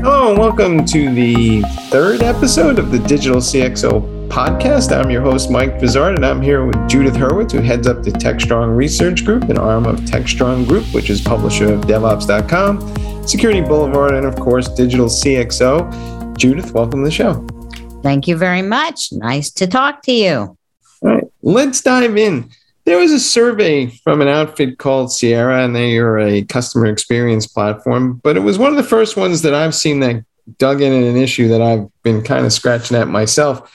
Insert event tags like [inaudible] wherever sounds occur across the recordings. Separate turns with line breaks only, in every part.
Hello, and welcome to the third episode of the Digital CXO podcast. I'm your host, Mike Vizard, and I'm here with Judith Hurwitz, who heads up the TechStrong Research Group, an arm of TechStrong Group, which is publisher of DevOps.com, Security Boulevard, and of course, Digital CXO. Judith, welcome to the show.
Thank you very much. Nice to talk to you. All
right, let's dive in. There was a survey from an outfit called Sierra, and they are a customer experience platform. But it was one of the first ones that I've seen that dug in at an issue that I've been kind of scratching at myself.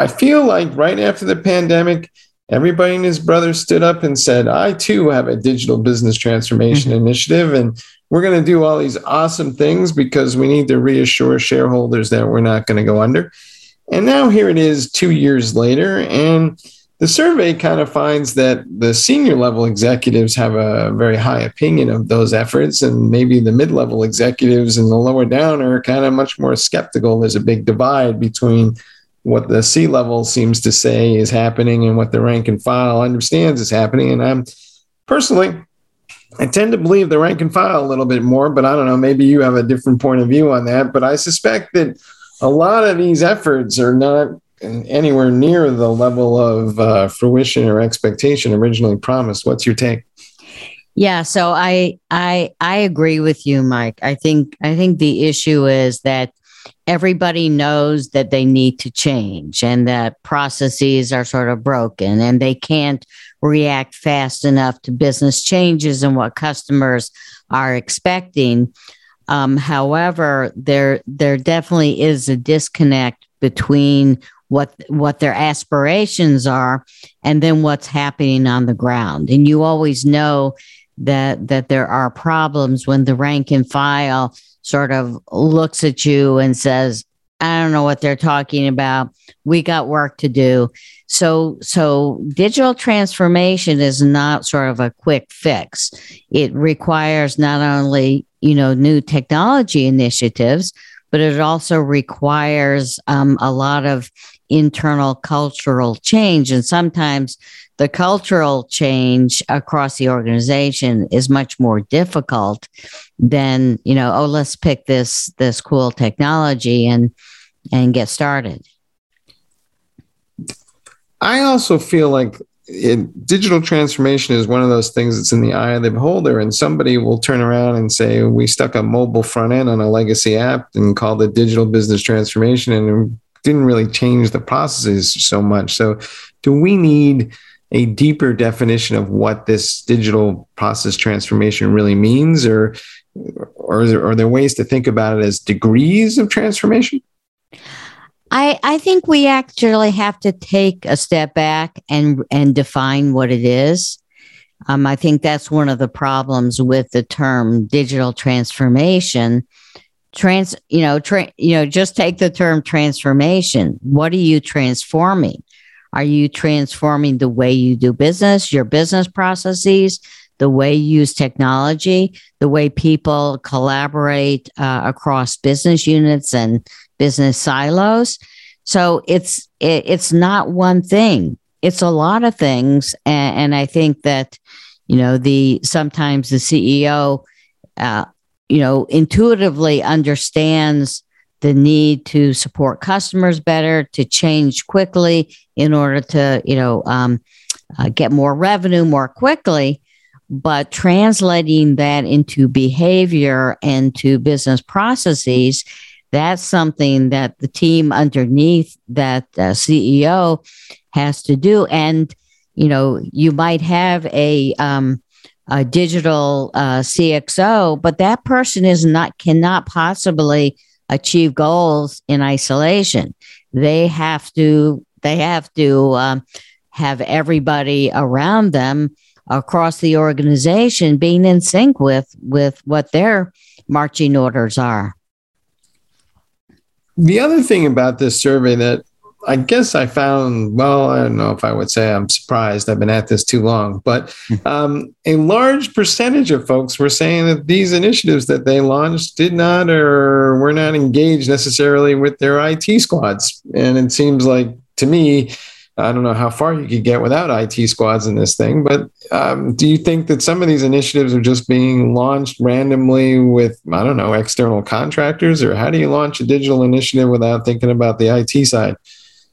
I feel like right after the pandemic, everybody and his brother stood up and said, I too have a digital business transformation mm-hmm. initiative, and we're going to do all these awesome things because we need to reassure shareholders that we're not going to go under. And now here it is two years later, and the survey kind of finds that the senior level executives have a very high opinion of those efforts, and maybe the mid level executives and the lower down are kind of much more skeptical. There's a big divide between what the C level seems to say is happening and what the rank and file understands is happening. And I'm personally, I tend to believe the rank and file a little bit more, but I don't know, maybe you have a different point of view on that. But I suspect that a lot of these efforts are not anywhere near the level of uh, fruition or expectation originally promised. What's your take?
Yeah, so I I I agree with you, Mike. I think I think the issue is that everybody knows that they need to change and that processes are sort of broken and they can't react fast enough to business changes and what customers are expecting. Um, however, there there definitely is a disconnect between what what their aspirations are and then what's happening on the ground. And you always know that that there are problems when the rank and file sort of looks at you and says i don't know what they're talking about. We got work to do. So so digital transformation is not sort of a quick fix. It requires not only you know new technology initiatives but it also requires um, a lot of internal cultural change. And sometimes the cultural change across the organization is much more difficult than, you know, oh, let's pick this this cool technology and and get started.
I also feel like it, digital transformation is one of those things that's in the eye of the beholder, and somebody will turn around and say, "We stuck a mobile front end on a legacy app and called it digital business transformation, and didn't really change the processes so much." So, do we need a deeper definition of what this digital process transformation really means, or or there, are there ways to think about it as degrees of transformation?
I, I think we actually have to take a step back and and define what it is. Um, I think that's one of the problems with the term digital transformation. Trans, you know, tra- you know, just take the term transformation. What are you transforming? Are you transforming the way you do business, your business processes, the way you use technology, the way people collaborate uh, across business units and business silos. So it's it, it's not one thing. It's a lot of things, and, and I think that you know the sometimes the CEO, uh, you know, intuitively understands the need to support customers better, to change quickly in order to you know um, uh, get more revenue more quickly. But translating that into behavior and to business processes that's something that the team underneath that uh, CEO has to do. And, you know, you might have a, um, a digital uh, CXO, but that person is not, cannot possibly achieve goals in isolation. They have to, they have to um, have everybody around them across the organization being in sync with with what their marching orders are
the other thing about this survey that I guess I found, well, I don't know if I would say I'm surprised. I've been at this too long, but um, a large percentage of folks were saying that these initiatives that they launched did not or were not engaged necessarily with their IT squads. And it seems like to me, I don't know how far you could get without IT squads in this thing, but um, do you think that some of these initiatives are just being launched randomly with, I don't know, external contractors? Or how do you launch a digital initiative without thinking about the IT side?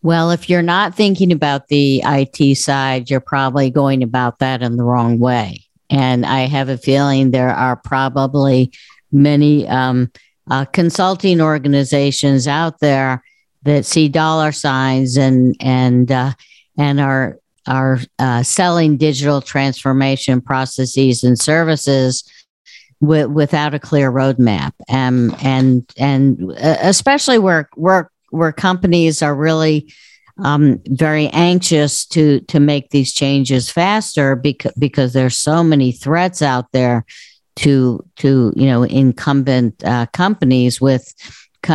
Well, if you're not thinking about the IT side, you're probably going about that in the wrong way. And I have a feeling there are probably many um, uh, consulting organizations out there that see dollar signs and and uh, and are are uh, selling digital transformation processes and services with, without a clear roadmap, and and uh, especially where where where companies are really um, very anxious to to make these changes faster because because there's so many threats out there to to you know incumbent uh, companies with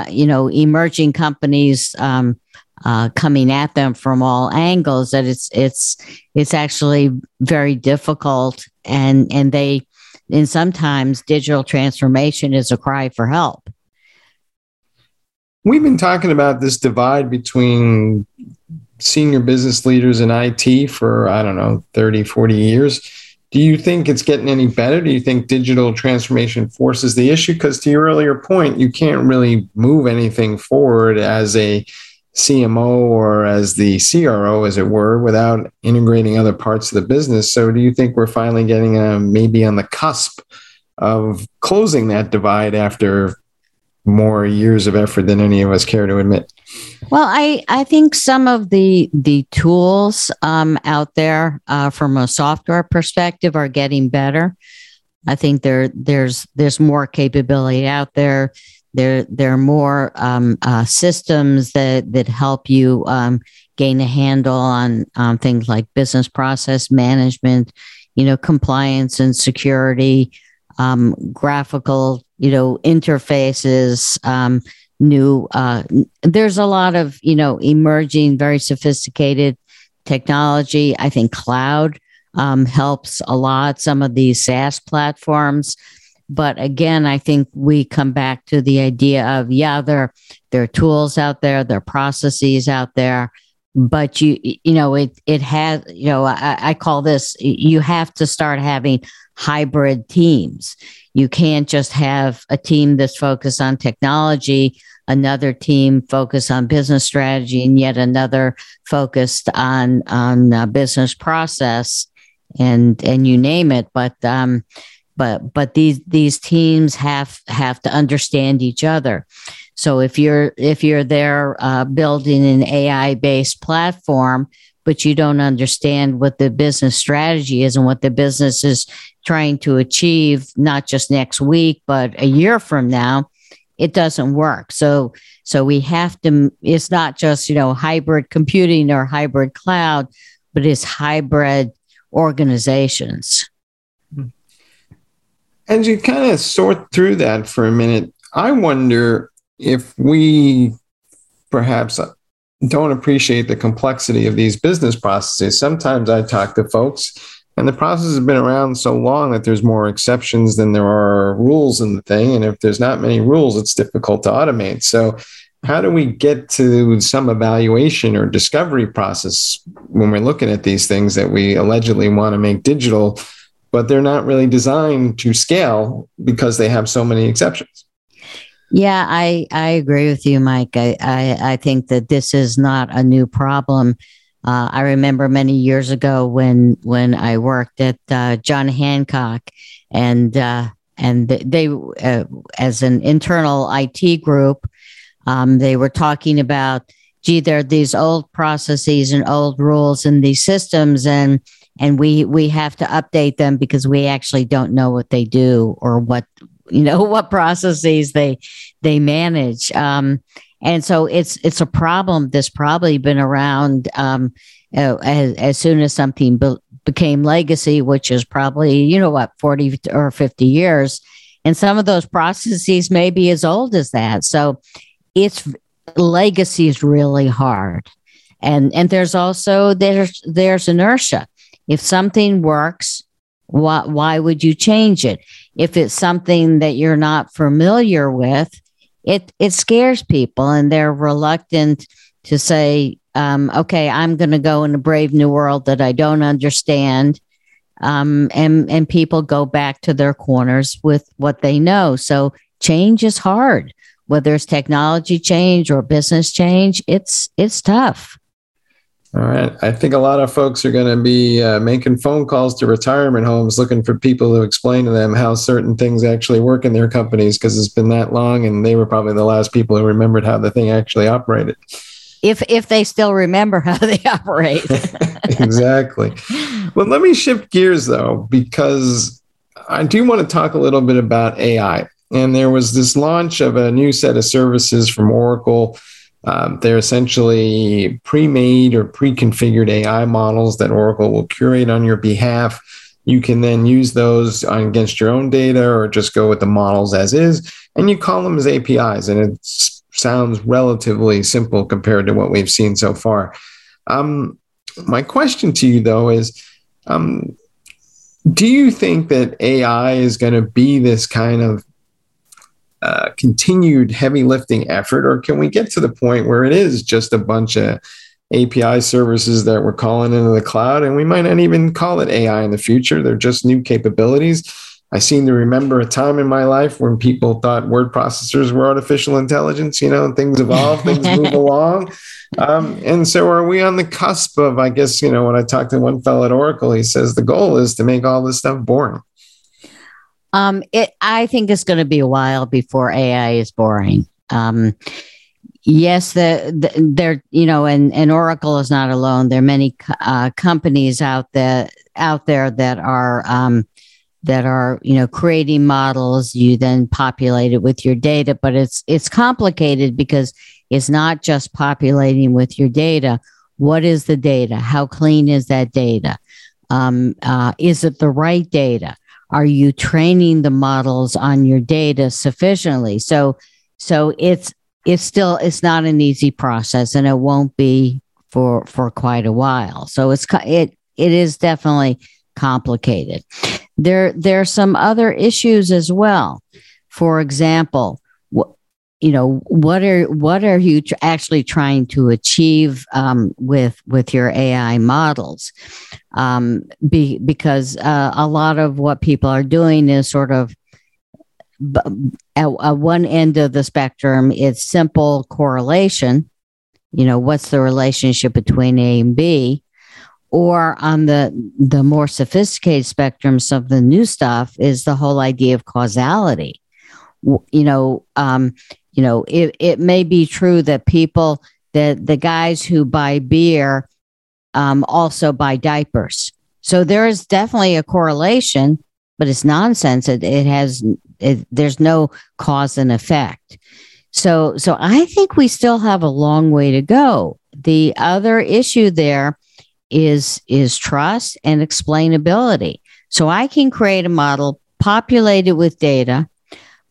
you know emerging companies um, uh, coming at them from all angles that it's it's it's actually very difficult. And and they and sometimes digital transformation is a cry for help.
We've been talking about this divide between senior business leaders in IT for I don't know 30 40 years do you think it's getting any better? Do you think digital transformation forces the issue? Because to your earlier point, you can't really move anything forward as a CMO or as the CRO, as it were, without integrating other parts of the business. So, do you think we're finally getting a, maybe on the cusp of closing that divide after more years of effort than any of us care to admit?
Well, I, I think some of the the tools um, out there uh, from a software perspective are getting better. I think there there's there's more capability out there. There there are more um, uh, systems that that help you um, gain a handle on on things like business process management, you know, compliance and security, um, graphical, you know, interfaces um, new uh, there's a lot of you know emerging very sophisticated technology. I think cloud um, helps a lot some of these saas platforms. But again i think we come back to the idea of yeah there there are tools out there there are processes out there but you you know it it has you know I, I call this you have to start having hybrid teams you can't just have a team that's focused on technology, another team focused on business strategy, and yet another focused on on uh, business process, and and you name it. But um, but but these these teams have have to understand each other. So if you're if you're there uh, building an AI based platform, but you don't understand what the business strategy is and what the business is trying to achieve not just next week but a year from now it doesn't work. So so we have to it's not just you know hybrid computing or hybrid cloud but it's hybrid organizations. Hmm.
And you kind of sort through that for a minute. I wonder if we perhaps don't appreciate the complexity of these business processes sometimes i talk to folks and the process has been around so long that there's more exceptions than there are rules in the thing. And if there's not many rules, it's difficult to automate. So, how do we get to some evaluation or discovery process when we're looking at these things that we allegedly want to make digital, but they're not really designed to scale because they have so many exceptions?
Yeah, I, I agree with you, Mike. I, I, I think that this is not a new problem. Uh, I remember many years ago when when I worked at uh, John Hancock, and uh, and they uh, as an internal IT group, um, they were talking about, gee, there are these old processes and old rules in these systems, and and we we have to update them because we actually don't know what they do or what know what processes they they manage. Um, and so it's it's a problem that's probably been around um, as, as soon as something be- became legacy, which is probably you know what forty or fifty years, and some of those processes may be as old as that. So it's legacy is really hard, and and there's also there's there's inertia. If something works, why why would you change it? If it's something that you're not familiar with, it it scares people and they're reluctant to say um, okay, I'm going to go in a brave new world that I don't understand. Um, and, and people go back to their corners with what they know. So change is hard, whether it's technology change or business change. It's, it's tough.
All right. I think a lot of folks are going to be uh, making phone calls to retirement homes looking for people to explain to them how certain things actually work in their companies because it's been that long and they were probably the last people who remembered how the thing actually operated.
If, if they still remember how they [laughs] operate. [laughs]
exactly. Well, let me shift gears though, because I do want to talk a little bit about AI. And there was this launch of a new set of services from Oracle um, they're essentially pre made or pre configured AI models that Oracle will curate on your behalf. You can then use those against your own data or just go with the models as is, and you call them as APIs. And it sounds relatively simple compared to what we've seen so far. Um, my question to you, though, is um, do you think that AI is going to be this kind of uh, continued heavy lifting effort, or can we get to the point where it is just a bunch of API services that we're calling into the cloud, and we might not even call it AI in the future? They're just new capabilities. I seem to remember a time in my life when people thought word processors were artificial intelligence. You know, things evolve, things move [laughs] along. Um, and so, are we on the cusp of, I guess, you know, when I talked to one fellow at Oracle, he says the goal is to make all this stuff boring.
Um, it, I think it's going to be a while before AI is boring. Um, yes, the, the there, you know, and, and Oracle is not alone. There are many uh, companies out there out there that are um, that are you know creating models. You then populate it with your data, but it's it's complicated because it's not just populating with your data. What is the data? How clean is that data? Um, uh, is it the right data? Are you training the models on your data sufficiently? So so it's it's still it's not an easy process and it won't be for for quite a while. So it's it it is definitely complicated. There there are some other issues as well. For example you know what are what are you tr- actually trying to achieve um, with with your AI models? Um, be, because uh, a lot of what people are doing is sort of at, at one end of the spectrum, it's simple correlation. You know, what's the relationship between A and B? Or on the the more sophisticated spectrum, some of the new stuff is the whole idea of causality. You know, um, you know, it, it may be true that people, that the guys who buy beer um, also buy diapers. So there is definitely a correlation, but it's nonsense. It, it has, it, there's no cause and effect. So, so I think we still have a long way to go. The other issue there is, is trust and explainability. So I can create a model, populate it with data,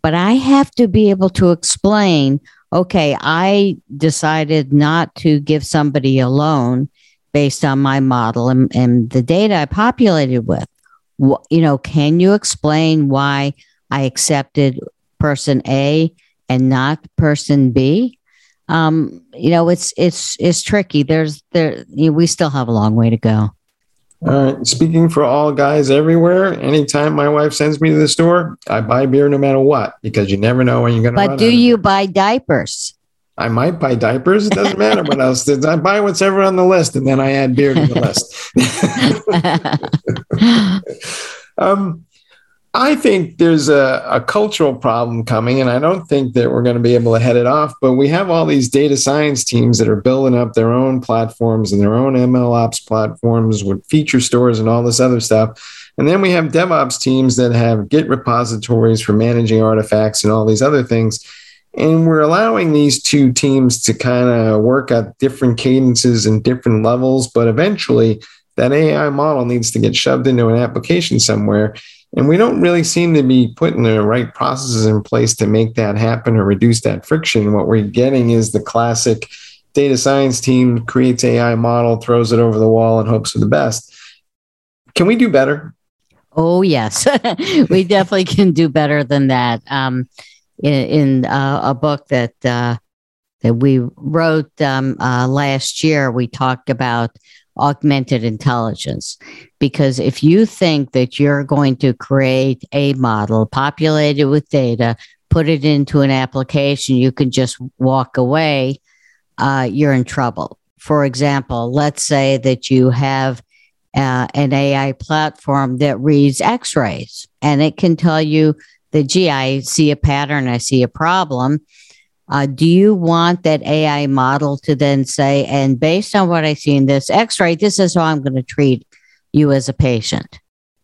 but I have to be able to explain okay, I decided not to give somebody a loan based on my model and, and the data I populated with. You know, can you explain why I accepted person A and not person B? Um, you know, it's it's it's tricky. There's there you know, we still have a long way to go.
All right. Speaking for all guys everywhere, anytime my wife sends me to the store, I buy beer no matter what because you never know when you're going
to. But do you buy diapers?
I might buy diapers. It doesn't matter what else. I buy whatever on the list, and then I add beer to the list. [laughs] [laughs] um, I think there's a, a, cultural problem coming, and I don't think that we're going to be able to head it off. But we have all these data science teams that are building up their own platforms and their own ML ops platforms with feature stores and all this other stuff. And then we have DevOps teams that have Git repositories for managing artifacts and all these other things. And we're allowing these two teams to kind of work at different cadences and different levels. But eventually, that AI model needs to get shoved into an application somewhere. And we don't really seem to be putting the right processes in place to make that happen or reduce that friction. What we're getting is the classic data science team creates AI model, throws it over the wall, and hopes for the best. Can we do better?
Oh yes, [laughs] we definitely can do better than that. Um, in, in uh, a book that uh, that we wrote um, uh, last year. We talked about augmented intelligence because if you think that you're going to create a model populated with data, put it into an application, you can just walk away. Uh, you're in trouble. For example, let's say that you have uh, an AI platform that reads x rays and it can tell you that, gee, I see a pattern, I see a problem. Uh, do you want that AI model to then say, and based on what I see in this x ray, this is how I'm going to treat you as a patient?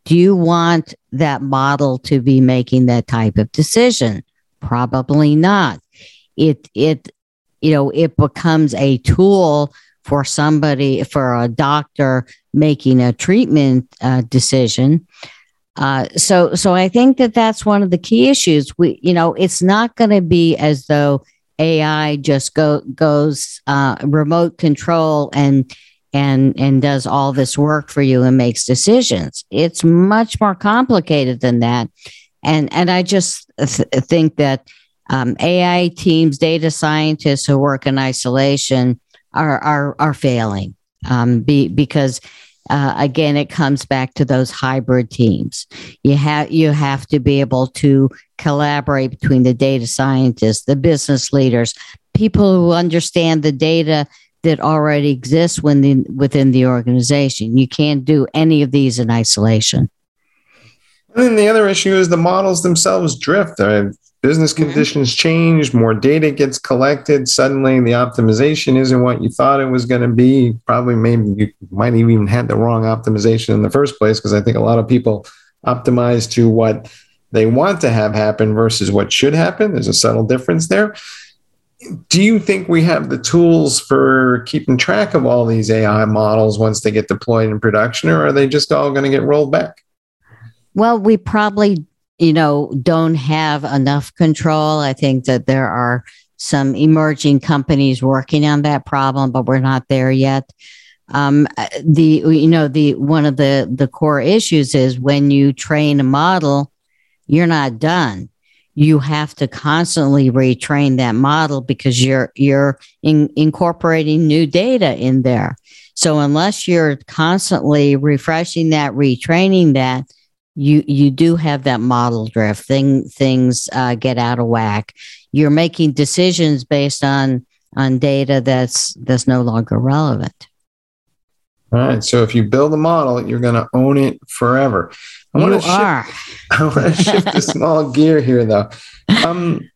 Do you want that model to be making that type of decision? Probably not. It, it, you know, it becomes a tool for somebody, for a doctor making a treatment uh, decision. Uh, so, so I think that that's one of the key issues. We, you know, it's not going to be as though AI just go goes uh, remote control and and and does all this work for you and makes decisions. It's much more complicated than that, and and I just th- think that um, AI teams, data scientists who work in isolation are are are failing um, be, because uh, again it comes back to those hybrid teams. You have you have to be able to collaborate between the data scientists, the business leaders, people who understand the data that already exists within within the organization. You can't do any of these in isolation.
And then the other issue is the models themselves drift. Business mm-hmm. conditions mm-hmm. change, more data gets collected. Suddenly, the optimization isn't what you thought it was going to be. Probably, maybe you might even had the wrong optimization in the first place because I think a lot of people optimize to what they want to have happen versus what should happen. There's a subtle difference there. Do you think we have the tools for keeping track of all these AI models once they get deployed in production, or are they just all going to get rolled back?
Well, we probably, you know, don't have enough control. I think that there are some emerging companies working on that problem, but we're not there yet. Um, the you know the one of the the core issues is when you train a model, you're not done. You have to constantly retrain that model because you're you're in, incorporating new data in there. So unless you're constantly refreshing that, retraining that, you you do have that model drift. Thing things uh, get out of whack. You're making decisions based on on data that's that's no longer relevant.
All right. So if you build a model, you're going to own it forever.
I want [laughs] to are.
I want to shift a small gear here, though. Um,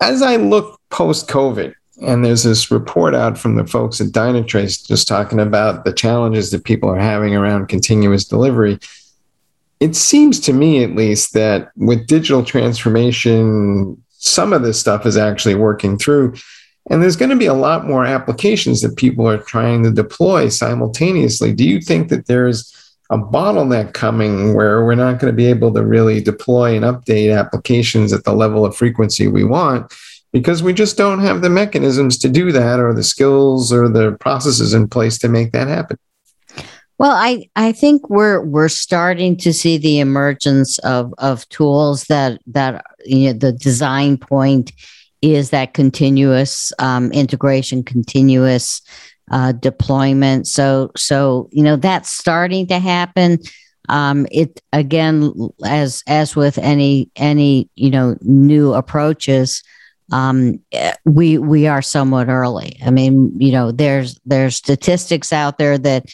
as I look post COVID, and there's this report out from the folks at Dynatrace just talking about the challenges that people are having around continuous delivery. It seems to me, at least, that with digital transformation, some of this stuff is actually working through. And there's going to be a lot more applications that people are trying to deploy simultaneously. Do you think that there's a bottleneck coming where we're not going to be able to really deploy and update applications at the level of frequency we want because we just don't have the mechanisms to do that or the skills or the processes in place to make that happen?
Well, I, I think we're we're starting to see the emergence of, of tools that that you know the design point is that continuous um, integration, continuous uh, deployment. So, so you know that's starting to happen. Um, it again, as as with any any you know new approaches, um, we we are somewhat early. I mean, you know, there's there's statistics out there that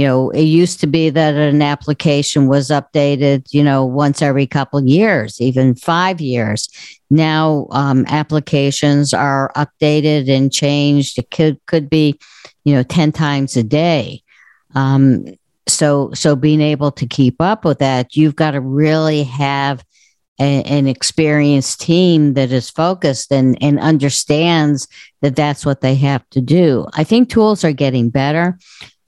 you know it used to be that an application was updated you know once every couple years even five years. Now um, applications are updated and changed. It could could be you know 10 times a day. Um, so so being able to keep up with that you've got to really have a, an experienced team that is focused and and understands that that's what they have to do. I think tools are getting better.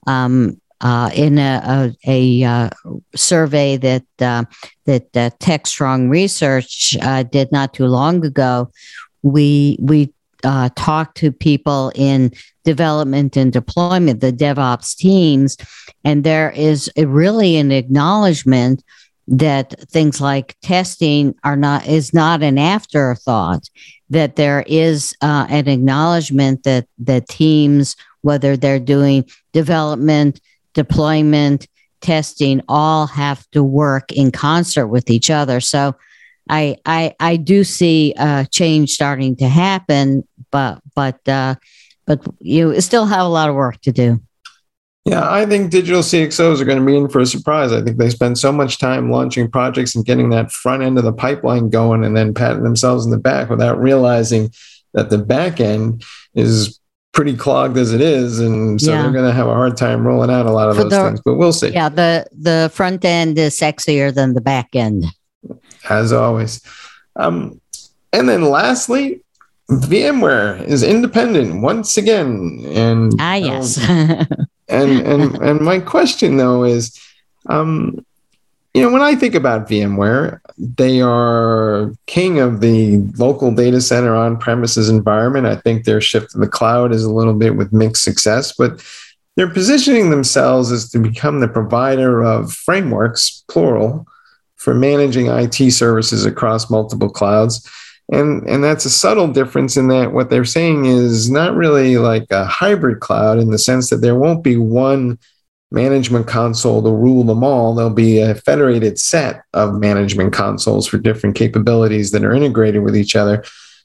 Um, uh, in a, a, a uh, survey that uh, that uh, TechStrong Research uh, did not too long ago, we we uh, talked to people in development and deployment, the DevOps teams, and there is really an acknowledgement that things like testing are not is not an afterthought that there is uh, an acknowledgement that that teams whether they're doing development deployment testing all have to work in concert with each other so i i i do see uh, change starting to happen but but uh, but you still have a lot of work to do
yeah, I think digital CXOs are going to be in for a surprise. I think they spend so much time launching projects and getting that front end of the pipeline going and then patting themselves in the back without realizing that the back end is pretty clogged as it is. And so yeah. they're going to have a hard time rolling out a lot of For those the, things, but we'll see.
Yeah, the, the front end is sexier than the back end.
As always. Um, and then lastly, VMware is independent once again. And
ah, yes. [laughs]
and and and my question though is, um, you know, when I think about VMware, they are king of the local data center on premises environment. I think their shift to the cloud is a little bit with mixed success, but they're positioning themselves as to become the provider of frameworks, plural, for managing IT services across multiple clouds and and that's a subtle difference in that what they're saying is not really like a hybrid cloud in the sense that there won't be one management console to rule them all there'll be a federated set of management consoles for different capabilities that are integrated with each other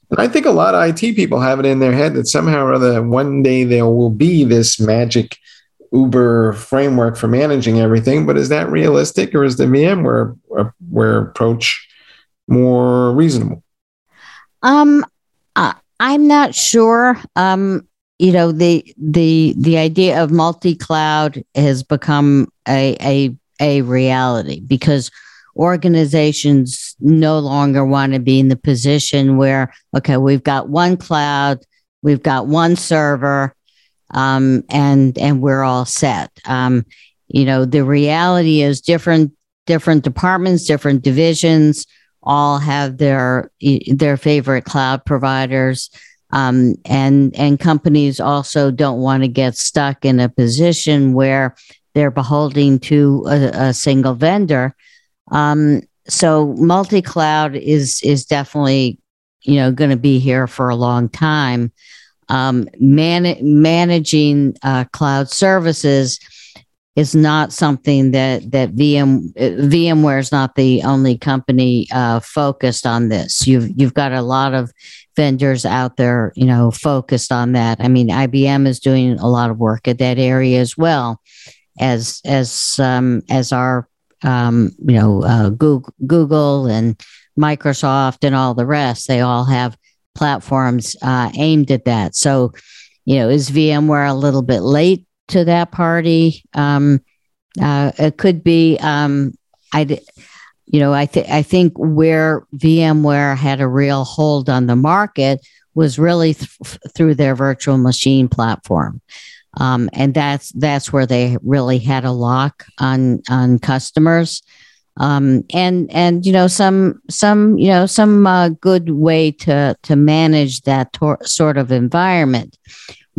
and i think a lot of it people have it in their head that somehow or other one day there will be this magic uber framework for managing everything but is that realistic or is the vmware where approach more reasonable
um, uh, I'm not sure. Um, you know, the the the idea of multi-cloud has become a a a reality because organizations no longer want to be in the position where okay, we've got one cloud, we've got one server, um, and and we're all set. Um, you know, the reality is different different departments, different divisions all have their their favorite cloud providers. Um, and and companies also don't want to get stuck in a position where they're beholden to a, a single vendor. Um, so multi-cloud is is definitely you know going to be here for a long time. Um, man- managing uh, cloud services is not something that that VM VMware is not the only company uh, focused on this. You've you've got a lot of vendors out there, you know, focused on that. I mean, IBM is doing a lot of work at that area as well, as as um, as our um, you know uh, Google, Google and Microsoft and all the rest. They all have platforms uh, aimed at that. So, you know, is VMware a little bit late to that party. Um, uh, it could be, um, I, you know, I think I think where VMware had a real hold on the market was really th- through their virtual machine platform, um, and that's that's where they really had a lock on on customers. Um, and and you know some some you know some uh, good way to to manage that tor- sort of environment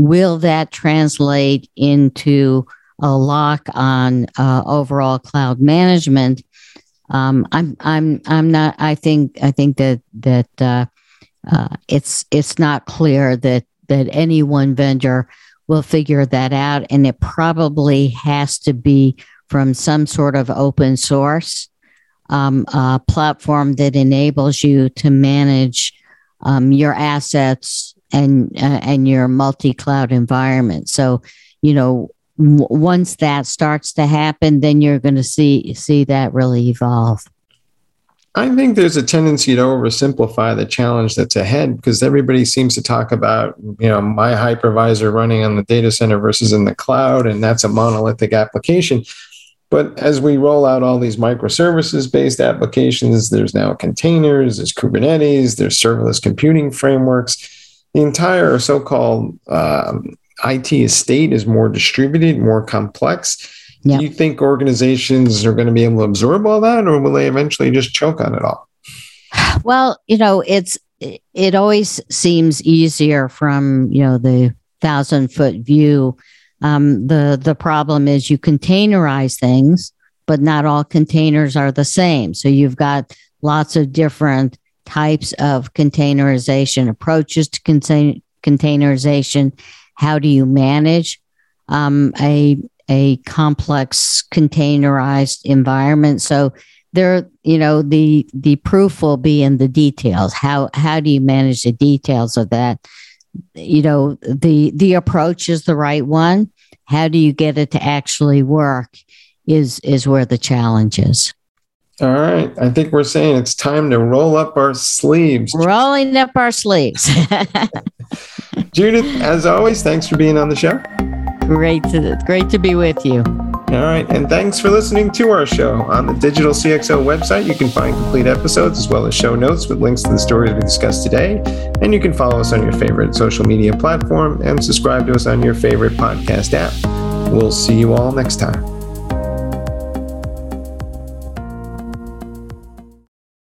will that translate into a lock on uh, overall cloud management? Um, I'm I'm I'm not. I think I think that that uh, uh, it's it's not clear that that any one vendor will figure that out, and it probably has to be from some sort of open source um, platform that enables you to manage um, your assets and uh, and your multi-cloud environment. So, you know, w- once that starts to happen, then you're going to see see that really evolve.
I think there's a tendency to oversimplify the challenge that's ahead because everybody seems to talk about, you know, my hypervisor running on the data center versus in the cloud, and that's a monolithic application. But as we roll out all these microservices based applications, there's now containers, there's Kubernetes, there's serverless computing frameworks the entire so-called um, IT estate is more distributed, more complex. Yeah. Do you think organizations are going to be able to absorb all that, or will they eventually just choke on it all?
Well, you know, it's it always seems easier from you know the thousand foot view. Um, the the problem is you containerize things, but not all containers are the same. So you've got lots of different types of containerization approaches to contain, containerization. How do you manage um, a a complex containerized environment? So there, you know, the the proof will be in the details. How how do you manage the details of that? You know, the the approach is the right one. How do you get it to actually work? Is is where the challenge is.
All right. I think we're saying it's time to roll up our sleeves.
Rolling up our sleeves. [laughs]
Judith, as always, thanks for being on the show.
Great to great to be with you.
All right, and thanks for listening to our show. On the Digital CXO website, you can find complete episodes as well as show notes with links to the stories we discussed today. And you can follow us on your favorite social media platform and subscribe to us on your favorite podcast app. We'll see you all next time.